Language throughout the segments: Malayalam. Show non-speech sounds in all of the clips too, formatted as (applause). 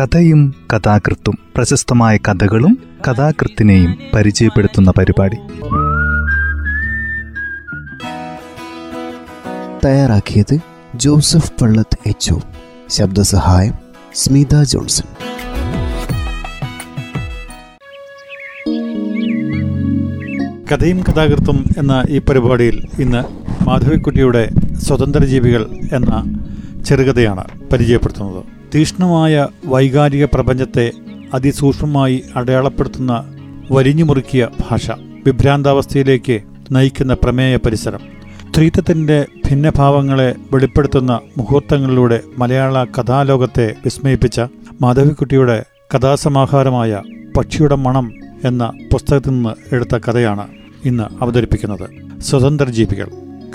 കഥയും കഥാകൃത്തും പ്രശസ്തമായ കഥകളും കഥാകൃത്തിനെയും പരിചയപ്പെടുത്തുന്ന പരിപാടി. തയ്യാറാക്കിയത് ജോസഫ് പള്ളത്ത് എച്ച് ശബ്ദസഹായം സ്മിത ജോൺസൺ. കഥയും കഥാകൃത്തും എന്ന ഈ പരിപാടിയിൽ ഇന്ന് മാധവിക്കുട്ടിയുടെ സ്വതന്ത്ര ജീവികൾ എന്ന ചെറുകഥയാണ് പരിചയപ്പെടുത്തുന്നത്. തീക്ഷ്ണമായ വൈകാരിക പ്രപഞ്ചത്തെ അതിസൂക്ഷ്മമായി അടയാളപ്പെടുത്തുന്ന വരിഞ്ഞു മുറുക്കിയ ഭാഷ വിഭ്രാന്താവസ്ഥയിലേക്ക് നയിക്കുന്ന പ്രമേയ പരിസരം. സ്ത്രീത്വത്തിന്റെ ഭിന്നഭാവങ്ങളെ വെളിപ്പെടുത്തുന്ന മുഹൂർത്തങ്ങളിലൂടെ മലയാള കഥാലോകത്തെ വിസ്മയിപ്പിച്ച മാധവിക്കുട്ടിയുടെ കഥാസമാഹാരമായ പക്ഷിയുടെ മണം എന്ന പുസ്തകത്തിൽ നിന്ന് എടുത്ത കഥയാണ് ഇന്ന് അവതരിപ്പിക്കുന്നത്. സ്വതന്ത്ര ജീവികൾ.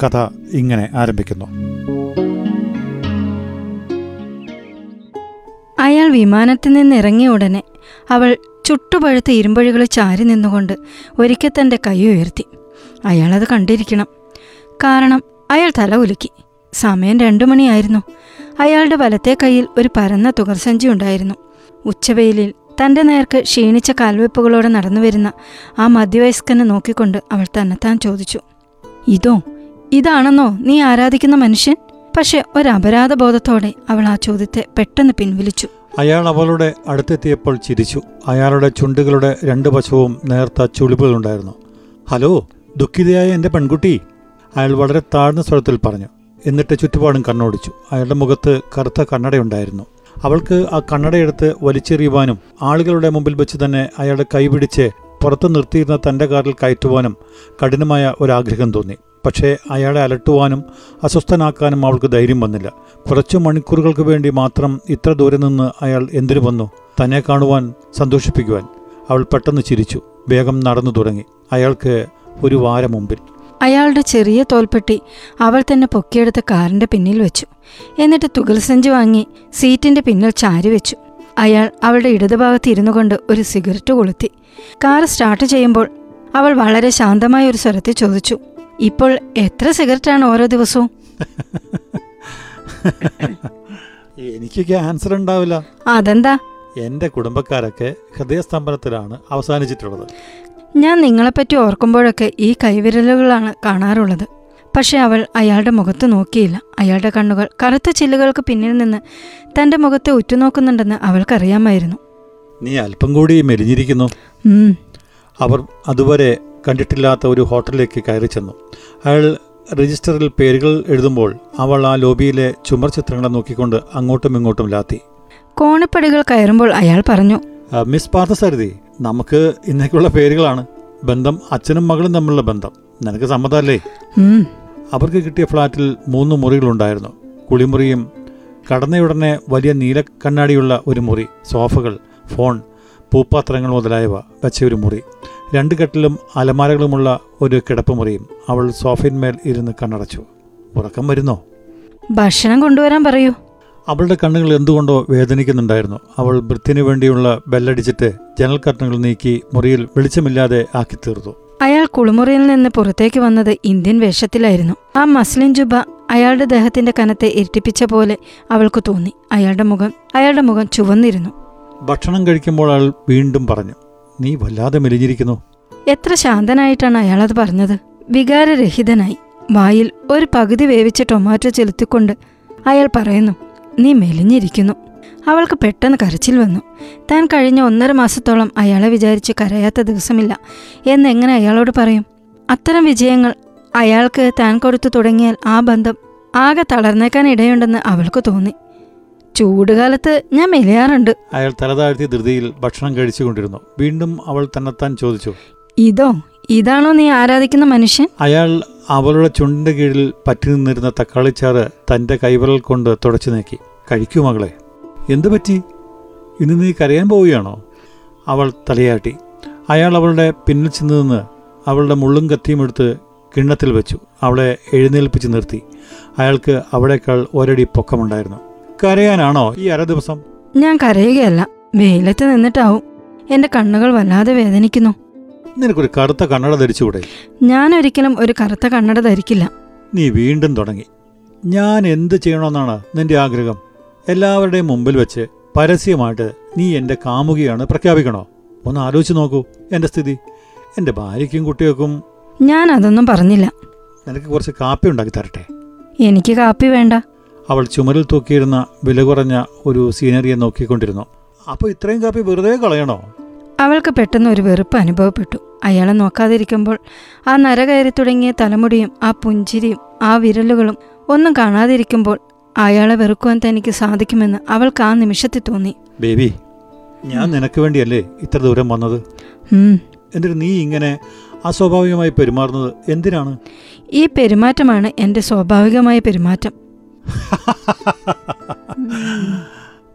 കഥ ഇങ്ങനെ ആരംഭിക്കുന്നു. അയാൾ വിമാനത്തിൽ നിന്ന് ഇറങ്ങിയ ഉടനെ അവൾ ചുട്ടുപഴുത്ത ഇരുമ്പഴികൾ ചാരി നിന്നുകൊണ്ട് ഒരിക്കൽ തന്റെ കൈ ഉയർത്തി. അയാളത് കണ്ടിരിക്കണം. കാരണം അയാൾ തല ഉലുക്കി. സമയം രണ്ടു മണിയായിരുന്നു. അയാളുടെ വലത്തെ കയ്യിൽ ഒരു പരന്ന തുകർസഞ്ചി ഉണ്ടായിരുന്നു. ഉച്ചവെയിലിൽ തന്റെ നേർക്ക് ക്ഷീണിച്ച കാൽവെപ്പുകളോടെ നടന്നു വരുന്ന ആ മധ്യവയസ്കനെ നോക്കിക്കൊണ്ട് അവൾ തന്നെത്താൻ ചോദിച്ചു. ഇതോ ഇതാണെന്നോ നീ ആരാധിക്കുന്ന മനുഷ്യൻ? പക്ഷെ ഒരപരാധ ബോധത്തോടെ അവൾ ആ ചോദ്യത്തെ പെട്ടെന്ന് പിൻവലിച്ചു. അയാൾ അവളുടെ അടുത്തെത്തിയപ്പോൾ ചിരിച്ചു. അയാളുടെ ചുണ്ടുകളുടെ രണ്ടു വശവും നേർത്ത ചുളിപ്പുകളുണ്ടായിരുന്നു ഹലോ ദുഃഖിതയായ എന്റെ പെൺകുട്ടി അയാൾ വളരെ താഴ്ന്ന സ്വരത്തിൽ പറഞ്ഞു. എന്നിട്ട് ചുറ്റുപാടും കണ്ണോടിച്ചു. അയാളുടെ മുഖത്ത് കറുത്ത കണ്ണടയുണ്ടായിരുന്നു. അവൾക്ക് ആ കണ്ണടയെടുത്ത് വലിച്ചെറിയുവാനും ആളുകളുടെ മുമ്പിൽ വെച്ച് തന്നെ അയാളുടെ കൈപിടിച്ച് പുറത്തു നിർത്തിയിരുന്ന തന്റെ കാറിൽ കയറ്റുവാനും കഠിനമായ ഒരാഗ്രഹം തോന്നി. പക്ഷേ അയാളെ അലട്ടുവാനും അസ്വസ്ഥനാക്കാനും അവൾക്ക് ധൈര്യം വന്നില്ല. കുറച്ചു മണിക്കൂറുകൾക്ക് വേണ്ടി മാത്രം ഇത്ര ദൂരെ നിന്ന് അയാൾ എന്തിനു വന്നു? തന്നെ കാണുവാൻ സന്തോഷിപ്പിക്കുവാൻ. അവൾ പെട്ടെന്ന് ചിരിച്ചു. വേഗം നടന്നു തുടങ്ങി. അയാൾക്ക് ഒരു വാരം മുമ്പിൽ. അയാളുടെ ചെറിയ തോൽപ്പെട്ടി അവൾ തന്നെ പൊക്കിയെടുത്ത കാറിന്റെ പിന്നിൽ വെച്ചു. എന്നിട്ട് തുകൽസഞ്ചി വാങ്ങി സീറ്റിന്റെ പിന്നിൽ ചാരി വെച്ചു. അയാൾ അവളുടെ ഇടതുഭാഗത്ത് ഇരുന്നു കൊണ്ട് ഒരു സിഗരറ്റ് കൊളുത്തി. കാർ സ്റ്റാർട്ട് ചെയ്യുമ്പോൾ അവൾ വളരെ ശാന്തമായ ഒരു സ്വരത്തിൽ ചോദിച്ചു. ഇപ്പോൾ എത്ര സിഗരറ്റാണ് ഓരോ ദിവസവും? (laughs) എനിക്കൊക്കെ ആൻസർ ഉണ്ടാവില്ല. അതെന്താ? എന്റെ കുടുംബക്കാരൊക്കെ ഹൃദയസ്തംഭനത്തിലാണ് അവസാനിച്ചിട്ടുള്ളത്. ഞാൻ നിങ്ങളെപ്പറ്റി ഓർക്കുമ്പോഴൊക്കെ ഈ കൈവിരലുകളാണ് കാണാറുള്ളത്. പക്ഷെ അവൾ അയാളുടെ മുഖത്ത് നോക്കിയില്ല. അയാളുടെ കണ്ണുകൾ കറുത്ത ചില്ലുകൾക്ക് പിന്നിൽ നിന്ന് തന്റെ മുഖത്തെ ഉറ്റുനോക്കുന്നുണ്ടെന്ന് അവൾക്കറിയാമായിരുന്നു. നീ അല്പം കൂടി മെലിഞ്ഞിരിക്കുന്നു. അവർ അതുവരെ കണ്ടിട്ടില്ലാത്ത ഒരു ഹോട്ടലിലേക്ക് കയറി ചെന്നു. അയാൾ രജിസ്റ്ററിൽ പേരുകൾ എഴുതുമ്പോൾ അവൾ ആ ലോബിയിലെ ചുമർ ചിത്രങ്ങളെ നോക്കിക്കൊണ്ട് അങ്ങോട്ടും ഇങ്ങോട്ടും ലാത്തി. കോണിപ്പടികൾ കയറുമ്പോൾ അയാൾ പറഞ്ഞു മിസ് പാർത്ഥസാരഥി നമുക്ക് ഇന്നേക്കുള്ള പേരുകളാണ്. ബന്ധം അച്ഛനും മകളും തമ്മിലുള്ള ബന്ധം. നിനക്ക് സമ്മതമല്ലേ? അവർക്ക് കിട്ടിയ ഫ്ലാറ്റിൽ മൂന്ന് മുറികളുണ്ടായിരുന്നു. കുളിമുറിയും കടന്നയുടനെ വലിയ നീല കണ്ണാടിയുള്ള ഒരു മുറി സോഫകൾ ഫോൺ പൂപ്പാത്രങ്ങൾ മുതലായവ വെച്ച ഒരു മുറി. രണ്ട് കെട്ടിലും അലമാരകളുമുള്ള ഒരു കിടപ്പുമുറിയും അവൾ സോഫയിന്മേൽ ഇരുന്ന് കണ്ണടച്ചു. ഉറക്കം വരുന്നോ? ഭക്ഷണം കൊണ്ടുവരാൻ പറയൂ. അവളുടെ കണ്ണുകൾ എന്തുകൊണ്ടോ വേദനിക്കുന്നുണ്ടായിരുന്നു. അവൾ വൃത്തിനു വേണ്ടിയുള്ള ബെല്ലടിച്ചിട്ട് ജനൽ കർട്ടനുകൾ നീക്കി മുറിയിൽ വെളിച്ചമില്ലാതെ ആക്കി തീർത്തു. അയാൾ കുളിമുറിയിൽ നിന്ന് പുറത്തേക്ക് വന്നത് ഇന്ത്യൻ വേഷത്തിലായിരുന്നു. ആ മസ്ലിൻ ജുബ അയാളുടെ ദേഹത്തിന്റെ കനത്തെ ഇരട്ടിപ്പിച്ച പോലെ അവൾക്ക് തോന്നി. അയാളുടെ മുഖം അയാളുടെ മുഖം ചുവന്നിരുന്നു. ഭക്ഷണം കഴിക്കുമ്പോൾ അയാൾ വീണ്ടും പറഞ്ഞു നീ വല്ലാതെ മെലിഞ്ഞിരിക്കുന്നു. എത്ര ശാന്തനായിട്ടാണ് അയാളത് പറഞ്ഞത്. വികാരരഹിതനായി. വായിൽ ഒരു പകുതി വേവിച്ച ടൊമാറ്റോ ചെലുത്തിക്കൊണ്ട് അയാൾ പറയുന്നു നീ മെലിഞ്ഞിരിക്കുന്നു. അവൾക്ക് പെട്ടെന്ന് കരച്ചിൽ വന്നു. താൻ കഴിഞ്ഞ ഒന്നര മാസത്തോളം അയാളെ വിചാരിച്ച് കരയാത്ത ദിവസമില്ല എന്നെങ്ങനെ അയാളോട് പറയും? അത്തരം വിജയങ്ങൾ അയാൾക്ക് താൻ കൊടുത്തു തുടങ്ങിയാൽ ആ ബന്ധം ആകെ തളർന്നേക്കാൻ ഇടയുണ്ടെന്ന് അവൾക്ക് തോന്നി. ചൂടുകാലത്ത് ഞാൻ മെലിയാറുണ്ട്. അയാൾ തലതാഴ്ത്തി ധൃതിയിൽ ഭക്ഷണം കഴിച്ചുകൊണ്ടിരുന്നു. വീണ്ടും അവൾ തന്നെത്താൻ ചോദിച്ചു ഇതോ ഇതാണോ നീ ആരാധിക്കുന്ന മനുഷ്യൻ? അയാൾ അവളുടെ ചുണ്ടിന്റെ കീഴിൽ പറ്റി നിന്നിരുന്ന തക്കാളിച്ചാറ് തന്റെ കൈവിരൽ കൊണ്ട് തുടച്ചു നീക്കി. കഴിക്കൂ മകളെ. എന്തു പറ്റി? ഇന്ന് നീ കരയാൻ പോവുകയാണോ? അവൾ തലയാട്ടി. അയാൾ അവളുടെ പിന്നിൽ ചെന്ന് നിന്ന് അവളുടെ മുള്ളും കത്തിയും എടുത്ത് കിണ്ണത്തിൽ വെച്ചു. അവളെ എഴുന്നേൽപ്പിച്ച് നിർത്തി. അയാൾക്ക് അവളേക്കാൾ ഒരടി പൊക്കമുണ്ടായിരുന്നു. കരയാനാണോ ഈ അര ദിവസം? ഞാൻ കരയുകയല്ല. വെയിലത്ത് നിന്നിട്ടാവും. എന്റെ കണ്ണുകൾ വല്ലാതെ വേദനിക്കുന്നു. നിനക്കൊരു കറുത്ത കണ്ണട ധരിച്ചുകൂടെ? ഞാൻ ഒരിക്കലും ഒരു കറുത്ത കണ്ണട ധരിക്കില്ല. നീ വീണ്ടും തുടങ്ങി. ഞാൻ എന്ത് ചെയ്യണമെന്നാണ് നിന്റെ ആഗ്രഹം? എല്ലാവരുടെയും മുമ്പിൽ വെച്ച് പരസ്യമായിട്ട് നീ എന്റെ കാമുകിയാണ് പ്രഖ്യാപിക്കണോ? ഒന്ന് ആലോചിച്ച് നോക്കൂ എന്റെ സ്ഥിതി. എന്റെ ഭാര്യയ്ക്കും കുട്ടികൾക്കും ഞാൻ അതൊന്നും പറഞ്ഞില്ല. നിനക്ക് കുറച്ച് കാപ്പി ഉണ്ടാക്കി തരട്ടെ? എനിക്ക് കാപ്പി വേണ്ട. അവൾ ചുമരിൽ തൂക്കിയിരുന്ന വില കുറഞ്ഞ ഒരു സീനറിയെ നോക്കിക്കൊണ്ടിരുന്നു. അപ്പോൾ ഇത്രയും കാപ്പി വെറുതെ കളയണോ? അവൾക്ക് പെട്ടെന്ന് ഒരു വെറുപ്പ് അനുഭവപ്പെട്ടു. അയാളെ നോക്കാതിരിക്കുമ്പോൾ ആ നര കയറി തുടങ്ങിയ തലമുടിയും ആ പുഞ്ചിരിയും ആ വിരലുകളും ഒന്നും കാണാതിരിക്കുമ്പോൾ അയാളെ വെറുക്കുവാൻ തനിക്ക് സാധിക്കുമെന്ന് അവൾക്ക് ആ നിമിഷത്തിൽ തോന്നി. ബേബി ഞാൻ നിനക്ക് വേണ്ടിയല്ലേ ഇത്ര ദൂരം വന്നത്? എന്നിട്ട് നീ ഇങ്ങനെ അസ്വാഭാവികമായി പെരുമാറുന്നത് എന്തിനാണ്? ഈ പെരുമാറ്റമാണ് എന്റെ സ്വാഭാവികമായ പെരുമാറ്റം.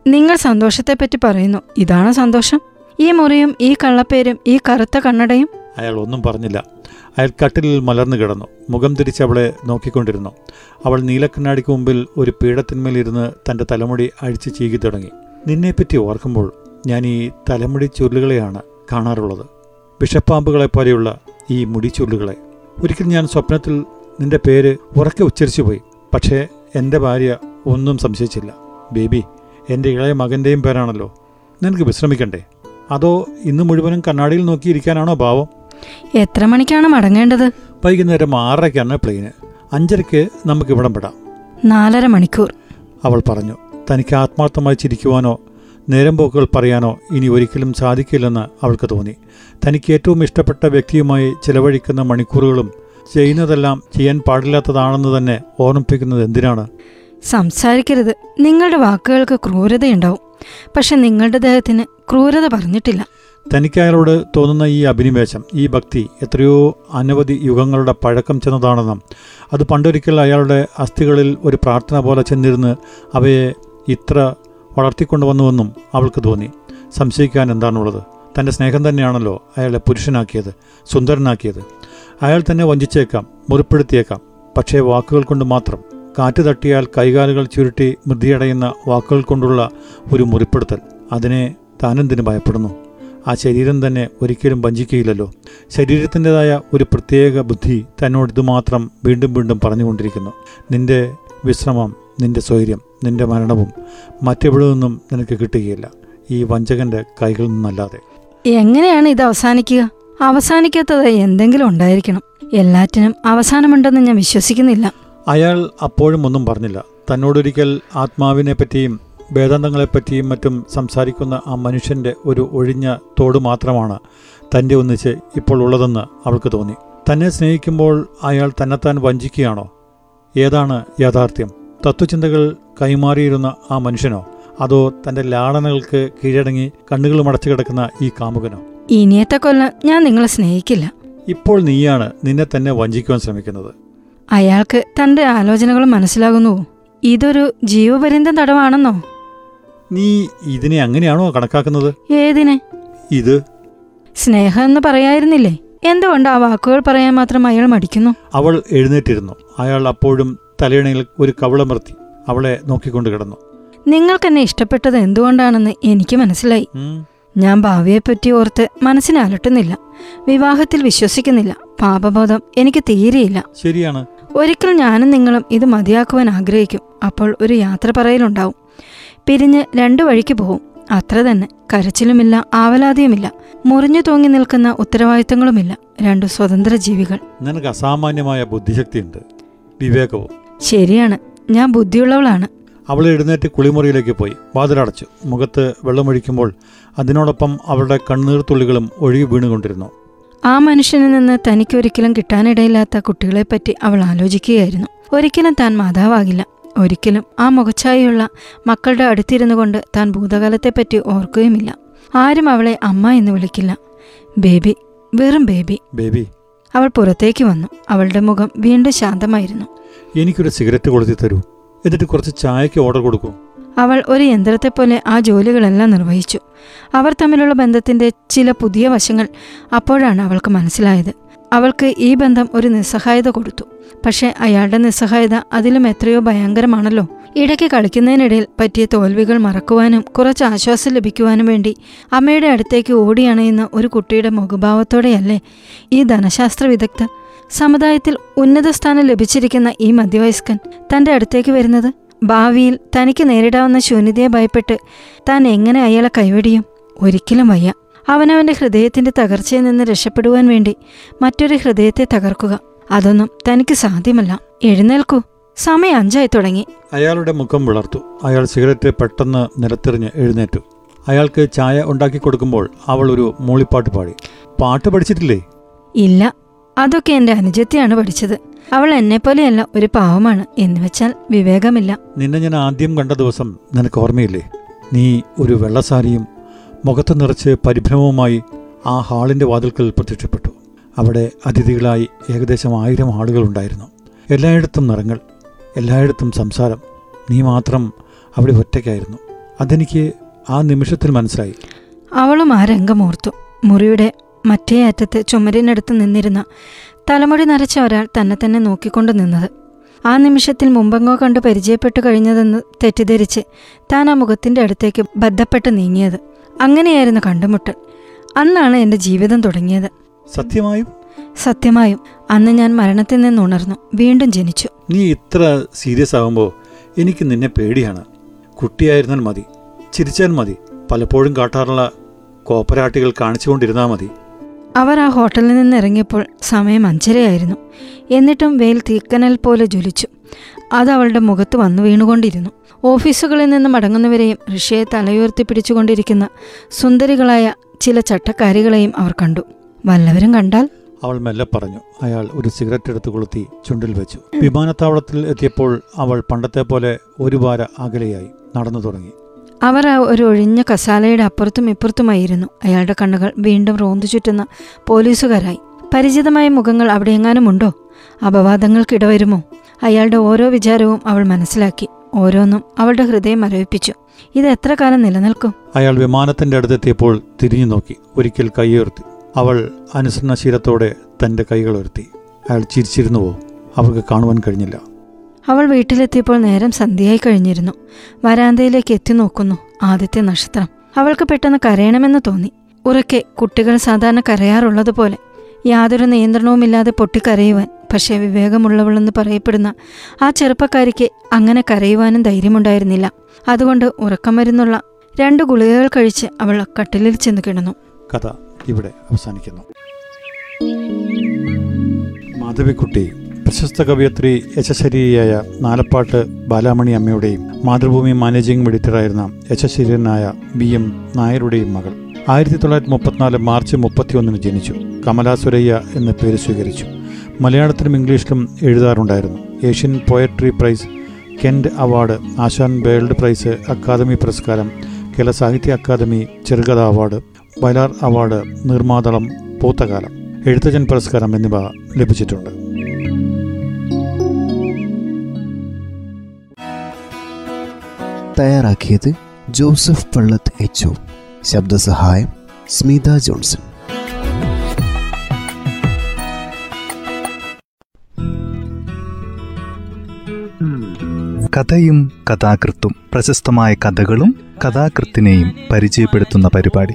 നിങ്ങൾ സന്തോഷത്തെപ്പറ്റി പറയുന്നു. ഇതാണ് സന്തോഷം. ഈ മുറിയും ഈ കള്ളപ്പേരും ഈ കറുത്ത കണ്ണടയും. അയാൾ ഒന്നും പറഞ്ഞില്ല. അയാൾ കട്ടിലിൽ മലർന്നു കിടന്നു. മുഖം തിരിച്ച് അവളെ നോക്കിക്കൊണ്ടിരുന്നു. അവൾ നീലക്കണ്ണാടിക്ക് മുമ്പിൽ ഒരു പീഠത്തിന്മേലിരുന്ന് തന്റെ തലമുടി അഴിച്ചു ചീകി തുടങ്ങി. നിന്നെപ്പറ്റി ഓർക്കുമ്പോൾ ഞാൻ ഈ തലമുടി ചുരുളുകളെയാണ് കാണാറുള്ളത്. വിഷപ്പാമ്പുകളെ പോലെയുള്ള ഈ മുടി ചുരുളുകളെ. ഒരിക്കൽ ഞാൻ സ്വപ്നത്തിൽ നിന്റെ പേര് ഉറക്കെ ഉച്ചരിച്ചു പോയി പക്ഷേ എന്റെ ഭാര്യ ഒന്നും സംശയിച്ചില്ല. ബേബി എന്റെ ഇളയ മകന്റെയും പേരാണല്ലോ. നിനക്ക് വിശ്രമിക്കണ്ടേ? അതോ ഇന്ന് മുഴുവനും കണ്ണാടിയിൽ നോക്കിയിരിക്കാനാണോ ഭാവം എത്ര മണിക്കാണ് മടങ്ങേണ്ടത്? വൈകുന്നേരം ആറരയ്ക്കാണ് പ്ലെയിന്. അഞ്ചരയ്ക്ക് നമുക്ക് ഇവിടം പെടാം. നാലര മണിക്കൂർ. അവൾ പറഞ്ഞു തനിക്ക് ആത്മാർത്ഥമായി ചിരിക്കുവാനോ നേരം പോക്കുകൾ പറയാനോ ഇനി ഒരിക്കലും സാധിക്കില്ലെന്ന് അവൾക്ക് തോന്നി. തനിക്ക് ഏറ്റവും ഇഷ്ടപ്പെട്ട വ്യക്തിയുമായി ചിലവഴിക്കുന്ന മണിക്കൂറുകളും ചെയ്യുന്നതെല്ലാം ചെയ്യാൻ പാടില്ലാത്തതാണെന്ന് തന്നെ ഓർമ്മിപ്പിക്കുന്നത് എന്തിനാണ്? സംസാരിക്കരുത്. നിങ്ങളുടെ വാക്കുകൾക്ക് ക്രൂരതയുണ്ടാവും. പക്ഷെ നിങ്ങളുടെ ദേഹത്തിന് ക്രൂരത പറഞ്ഞിട്ടില്ല. തനിക്ക് അയാളോട് തോന്നുന്ന ഈ അഭിനിവേശം ഈ ഭക്തി എത്രയോ അനവധി യുഗങ്ങളുടെ പഴക്കം ചെന്നതാണെന്നും അത് പണ്ടൊരിക്കൽ അയാളുടെ അസ്ഥികളിൽ ഒരു പ്രാർത്ഥന പോലെ ചെന്നിരുന്ന് അവയെ ഇത്ര വളർത്തിക്കൊണ്ടുവന്നുവെന്നും അവൾക്ക് തോന്നി. സംശയിക്കാൻ എന്താണുള്ളത്? തന്റെ സ്നേഹം തന്നെയാണല്ലോ അയാളെ പുരുഷനാക്കിയത് സുന്ദരനാക്കിയത്. അയാൾ തന്നെ വഞ്ചിച്ചേക്കാം മുറിപ്പെടുത്തിയേക്കാം. പക്ഷേ വാക്കുകൾ കൊണ്ട് മാത്രം. കാറ്റ് തട്ടിയാൽ കൈകാലുകൾ ചുരുട്ടി മൃതിയടയുന്ന വാക്കുകൾ കൊണ്ടുള്ള ഒരു മുറിപ്പെടുത്തൽ. അതിനെ താനെന്തിന് ഭയപ്പെടുന്നു? ആ ശരീരം തന്നെ ഒരിക്കലും വഞ്ചിക്കുകയില്ലല്ലോ. ശരീരത്തിന്റെതായ ഒരു പ്രത്യേക ബുദ്ധി തന്നോട് ഇതുമാത്രം വീണ്ടും വീണ്ടും പറഞ്ഞുകൊണ്ടിരിക്കുന്നു. നിന്റെ വിശ്രമം നിന്റെ സ്വൈര്യം നിന്റെ മരണവും മറ്റെവിടെ നിന്നും നിനക്ക് കിട്ടുകയില്ല. ഈ വഞ്ചകന്റെ കൈകളിൽ നിന്നല്ലാതെ. എങ്ങനെയാണ് ഇത് അവസാനിക്കുക? അവസാനിക്കാത്തത് എന്തെങ്കിലും ഉണ്ടായിരിക്കണം. എല്ലാറ്റിനും അവസാനമുണ്ടെന്ന് ഞാൻ വിശ്വസിക്കുന്നില്ല. അയാൾ അപ്പോഴും ഒന്നും പറഞ്ഞില്ല. തന്നോടൊരിക്കൽ ആത്മാവിനെ പറ്റിയും വേദാന്തങ്ങളെപ്പറ്റിയും മറ്റും സംസാരിക്കുന്ന ആ മനുഷ്യന്റെ ഒരു ഒഴിഞ്ഞ തോട് മാത്രമാണ് തന്റെ ഒന്നിച്ച് ഇപ്പോൾ ഉള്ളതെന്ന് അവൾക്ക് തോന്നി. തന്നെ സ്നേഹിക്കുമ്പോൾ അയാൾ തന്നെത്താൻ വഞ്ചിക്കുകയാണോ? ഏതാണ് യാഥാർത്ഥ്യം? തത്വചിന്തകൾ കൈമാറിയിരുന്ന ആ മനുഷ്യനോ? അതോ തന്റെ ലാളനകൾക്ക് കീഴടങ്ങി കണ്ണുകൾ മടച്ചു കിടക്കുന്ന ഈ കാമുകനോ? ഇനിയത്തെ കൊല്ലം ഞാൻ നിങ്ങളെ സ്നേഹിക്കില്ല. ഇപ്പോൾ നീയാണ് നിന്നെ തന്നെ വഞ്ചിക്കുവാൻ ശ്രമിക്കുന്നത്. അയാൾക്ക് തന്റെ ആലോചനകൾ മനസ്സിലാകുന്നു. ഇതൊരു ജീവപര്യന്തം തടവാണെന്നോ? നീ ഇതിനെ അങ്ങനെയാണോ കണക്കാക്കുന്നത്? ഏതിനെ? ഇത്. സ്നേഹം എന്ന് പറയായിരുന്നില്ലേ? എന്തുകൊണ്ട് ആ വാക്കുകൾ പറയാൻ മാത്രം അയാൾ മടിക്കുന്നു? അവൾ എഴുന്നേറ്റിരുന്നു. അയാൾ അപ്പോഴും തലയിണയിൽ ഒരു കവളമർത്തി അവളെ നോക്കിക്കൊണ്ട് കിടന്നു. നിങ്ങൾക്ക് നിങ്ങൾക്കെന്നെ ഇഷ്ടപ്പെട്ടത് എന്തുകൊണ്ടാണെന്ന് എനിക്ക് മനസ്സിലായി. ഞാൻ ഭാവിയെപ്പറ്റി ഓർത്ത് മനസ്സിനലട്ടുന്നില്ല വിവാഹത്തിൽ വിശ്വസിക്കുന്നില്ല. പാപബോധം എനിക്ക് തീരെയില്ല. ശരിയാണ്. ഒരിക്കൽ ഞാനും നിങ്ങളും ഇത് മതിയാക്കുവാൻ ആഗ്രഹിക്കും. അപ്പോൾ ഒരു യാത്ര പറയലുണ്ടാവും. പിരിഞ്ഞ് രണ്ടു വഴിക്ക് പോവും അത്ര തന്നെ. കരച്ചിലുമില്ല ആവലാതിയുമില്ല. മുറിഞ്ഞു തൂങ്ങി നിൽക്കുന്ന ഉത്തരവാദിത്തങ്ങളുമില്ല. രണ്ടു സ്വതന്ത്ര ജീവികൾ. നിനക്ക് അസാമാന്യമായ ബുദ്ധിശക്തിയുണ്ട്. വിവേകവും. ശരിയാണ്. ഞാൻ ബുദ്ധിയുള്ളവളാണ്. അവൾ എഴുന്നേറ്റ് കുളിമുറിയിലേക്ക് പോയി. വാതിലടച്ചു. മുഖത്ത് വെള്ളമൊഴിക്കുമ്പോൾ അതിനോടൊപ്പം അവളുടെ കണ്ണീർത്തുള്ളികളും ഒഴുകി വീണുകൊണ്ടിരുന്നു. ആ മനുഷ്യനിൽ നിന്ന് തനിക്കൊരിക്കലും കിട്ടാനിടയില്ലാത്ത കുട്ടികളെപ്പറ്റി അവൾ ആലോചിക്കുകയായിരുന്നു. ഒരിക്കലും താൻ മാതാവാകില്ല. ഒരിക്കലും ആ മുഖച്ചായുള്ള മക്കളുടെ അടുത്തിരുന്നു കൊണ്ട് താൻ ഭൂതകാലത്തെപ്പറ്റി ഓർക്കുകയുമില്ല. ആരും അവളെ അമ്മ എന്ന് വിളിക്കില്ല. ബേബി വെറും ബേബി. ബേബി. അവൾ പുറത്തേക്ക് വന്നു. അവളുടെ മുഖം വീണ്ടും ശാന്തമായിരുന്നു. എനിക്കൊരു സിഗരറ്റ് കൊളുത്തി തരൂ. എന്നിട്ട് കുറച്ച് ചായക്ക് ഓർഡർ കൊടുക്കൂ. അവൾ ഒരു യന്ത്രത്തെ പോലെ ആ ജോലികളെല്ലാം നിർവഹിച്ചു. അവർ തമ്മിലുള്ള ബന്ധത്തിന്റെ ചില പുതിയ വശങ്ങൾ അപ്പോഴാണ് അവൾക്ക് മനസ്സിലായത്. അവൾക്ക് ഈ ബന്ധം ഒരു നിസ്സഹായത കൊടുത്തു. പക്ഷേ അയാളുടെ നിസ്സഹായത അതിലും എത്രയോ ഭയങ്കരമാണല്ലോ. ഇടയ്ക്ക് കളിക്കുന്നതിനിടയിൽ പറ്റിയ തോൽവികൾ മറക്കുവാനും കുറച്ച് ആശ്വാസം ലഭിക്കുവാനും വേണ്ടി അമ്മയുടെ അടുത്തേക്ക് ഓടിയണയുന്ന ഒരു കുട്ടിയുടെ മുഖഭാവത്തോടെയല്ലേ ഈ ധനശാസ്ത്ര വിദഗ്ധർ സമുദായത്തിൽ ഉന്നത സ്ഥാനം ലഭിച്ചിരിക്കുന്ന ഈ മധ്യവയസ്കൻ തന്റെ അടുത്തേക്ക് വരുന്നത് ഭാവിയിൽ തനിക്ക് നേരിടാവുന്ന ശൂന്യതയെ ഭയപ്പെട്ട് താൻ എങ്ങനെ അയാളെ കൈവെടിയും? ഒരിക്കലും വയ്യ. അവനവന്റെ ഹൃദയത്തിന്റെ തകർച്ചയിൽ നിന്ന് രക്ഷപ്പെടുവാൻ വേണ്ടി മറ്റൊരു ഹൃദയത്തെ തകർക്കുക. അതൊന്നും തനിക്ക് സാധ്യമല്ല. എഴുന്നേൽക്കൂ. സമയം അഞ്ചായി തുടങ്ങി. അയാളുടെ മുഖം വിളർത്തു. അയാൾ സിഗരറ്റ് പെട്ടെന്ന് നിലത്തെറിഞ്ഞ് എഴുന്നേറ്റു. അയാൾക്ക് ചായ ഉണ്ടാക്കി കൊടുക്കുമ്പോൾ അവൾ ഒരു മൂളിപ്പാട്ട് പാടി. പാട്ട് പഠിച്ചിട്ടില്ലേ? ഇല്ല. അതൊക്കെ എന്റെ അനുജത്തിയാണ് പഠിച്ചത്. അവൾ എന്നെ പോലെയല്ല ഒരു പാവമാണ് എന്ന് വെച്ചാൽ വിവേകമില്ല. നിന്നെ ഞാൻ ആദ്യം കണ്ട ദിവസം നിനക്ക് ഓർമ്മയില്ലേ? നീ ഒരു വെള്ളസാരിയും മുഖത്ത് നിറച്ച് പരിഭ്രമവുമായി ആ ഹാളിന്റെ വാതിൽക്കൽ പ്രത്യക്ഷപ്പെട്ടു. അവിടെ അതിഥികളായി ഏകദേശം ആയിരം ആളുകൾ ഉണ്ടായിരുന്നു എല്ലായിടത്തും നിറങ്ങൾ എല്ലായിടത്തും സംസാരം. നീ മാത്രം അവിടെ ഒറ്റയ്ക്കായിരുന്നു. അതെനിക്ക് ആ നിമിഷത്തിൽ മനസ്സിലായി. അവളും ആ രംഗമോർത്തു മുറിയുടെ മറ്റേ അറ്റത്ത് ചുമരിനടുത്ത് നിന്നിരുന്ന തലമുടി നരച്ച ഒരാൾ തന്നെ തന്നെ നോക്കിക്കൊണ്ട് നിന്നത്. ആ നിമിഷത്തിൽ മുമ്പെങ്ങോ കണ്ട് പരിചയപ്പെട്ടു കഴിഞ്ഞതെന്ന് തെറ്റിദ്ധരിച്ച് താൻ ആ മുഖത്തിന്റെ അടുത്തേക്ക് ബന്ധപ്പെട്ട് നീങ്ങിയത്. അങ്ങനെയായിരുന്നു കണ്ടുമുട്ടൽ. അന്നാണ് എന്റെ ജീവിതം തുടങ്ങിയത്. സത്യമായും? സത്യമായും. അന്ന് ഞാൻ മരണത്തിൽ നിന്ന് ഉണർന്നു. വീണ്ടും ജനിച്ചു. നീ ഇത്ര സീരിയസ് ആകുമ്പോൾ എനിക്ക് നിന്നെ പേടിയാണ്. കുട്ടിയായിരുന്നാൽ മതി ചിരിച്ചാൽ മതി പലപ്പോഴും കാട്ടാറുള്ള കോപ്പരാട്ടികൾ കാണിച്ചുകൊണ്ടിരുന്നാൽ മതി. അവർ ആ ഹോട്ടലിൽ നിന്ന് ഇറങ്ങിയപ്പോൾ സമയം അഞ്ചരയായിരുന്നു. എന്നിട്ടും വെയിൽ തീക്കനൽ പോലെ ജ്വലിച്ചു. അത് അവളുടെ മുഖത്ത് വന്നു വീണുകൊണ്ടിരുന്നു. ഓഫീസുകളിൽ നിന്ന് മടങ്ങുന്നവരെയും ഋഷിയെ തലയുയർത്തി പിടിച്ചുകൊണ്ടിരിക്കുന്ന സുന്ദരികളായ ചില ചട്ടക്കാരികളെയും അവർ കണ്ടു. വല്ലവരും കണ്ടാൽ? അവൾ മെല്ലെ പറഞ്ഞു. അയാൾ ഒരു സിഗരറ്റ് എടുത്ത് കൊളുത്തി ചുണ്ടിൽ വെച്ചു. വിമാനത്താവളത്തിൽ എത്തിയപ്പോൾ അവൾ പണ്ടത്തെ പോലെ ഒരു വാര അകലെയായി നടന്നു തുടങ്ങി. അവർ ഒരു ഒഴിഞ്ഞ കസാലയുടെ അപ്പുറത്തും ഇപ്പുറത്തുമായിരുന്നു. അയാളുടെ കണ്ണുകൾ വീണ്ടും റോന്തു ചുറ്റുന്ന പോലീസുകാരായി. പരിചിതമായ മുഖങ്ങൾ അവിടെ എങ്ങാനും ഉണ്ടോ അപവാദങ്ങൾക്കിടവരുമോ അയാളുടെ ഓരോ വിചാരവും അവൾ മനസ്സിലാക്കി. ഓരോന്നും അവളുടെ ഹൃദയം മരവിപ്പിച്ചു ഇത് എത്ര കാലം നിലനിൽക്കും? അയാൾ വിമാനത്തിന്റെ അടുത്തെത്തിയപ്പോൾ തിരിഞ്ഞു നോക്കി. ഒരിക്കൽ കൈയുയർത്തി. അവൾ അനുസരണശീലത്തോടെ തന്റെ കൈകൾ ഉയർത്തി. അയാൾ ചിരിച്ചിരുന്നുവോ? അവൾക്ക് കാണുവാൻ കഴിഞ്ഞില്ല. അവൾ വീട്ടിലെത്തിയപ്പോൾ നേരം സന്ധ്യയായി കഴിഞ്ഞിരുന്നു. വരാന്തയിലേക്ക് എത്തി നോക്കുന്നു ആദ്യത്തെ നക്ഷത്രം. അവൾക്ക് പെട്ടെന്ന് കരയണമെന്ന് തോന്നി. ഉറക്കെ കുട്ടികൾ സാധാരണ കരയാറുള്ളതുപോലെ യാതൊരു നിയന്ത്രണവുമില്ലാതെ പൊട്ടിക്കരയുവാൻ പക്ഷേ വിവേകമുള്ളവളെന്ന് പറയപ്പെടുന്ന ആ ചെറുപ്പക്കാരിക്ക് അങ്ങനെ കരയുവാനും ധൈര്യമുണ്ടായിരുന്നില്ല. അതുകൊണ്ട് ഉറക്കം വരുന്നുള്ള രണ്ട് ഗുളികകൾ കഴിച്ച് അവൾ കട്ടിലിൽ ചെന്ന് കിടന്നു. കഥ ഇവിടെ അവസാനിക്കുന്നു. മാധവിക്കുട്ടി പ്രശസ്ത കവയത്രി യശശരീരിയായ നാലപ്പാട്ട് ബാലാമണി അമ്മയുടെയും മാതൃഭൂമി മാനേജിംഗ് എഡിറ്ററായിരുന്ന യശശരീരനായ ബി എം നായരുടെയും മകൾ. ആയിരത്തി തൊള്ളായിരത്തി മുപ്പത്തിനാല് മാർച്ച് മുപ്പത്തിയൊന്നിന് ജനിച്ചു. കമലാ സുരയ്യ എന്ന പേര് സ്വീകരിച്ചു. മലയാളത്തിലും ഇംഗ്ലീഷിലും എഴുതാറുണ്ടായിരുന്നു. Asian poetry prize Kent award Asan world prize academy പുരസ്കാരം കേരള സാഹിത്യ അക്കാദമി ചെറുകഥ അവാർഡ് വയലാർ അവാർഡ് നിർമാതളം പൂത്തകാലം എഴുത്തച്ഛൻ പുരസ്കാരം എന്നിവ ലഭിച്ചിട്ടുണ്ട്. തയ്യാറാക്കിയത് ജോസഫ് പള്ളത്ത് എച്ച് ശബ്ദസഹായം സ്മിത ജോൺസൺ. കഥയും കഥാകൃത്തും പ്രശസ്തമായ കഥകളും കഥാകൃത്തിനെയും പരിചയപ്പെടുത്തുന്ന പരിപാടി.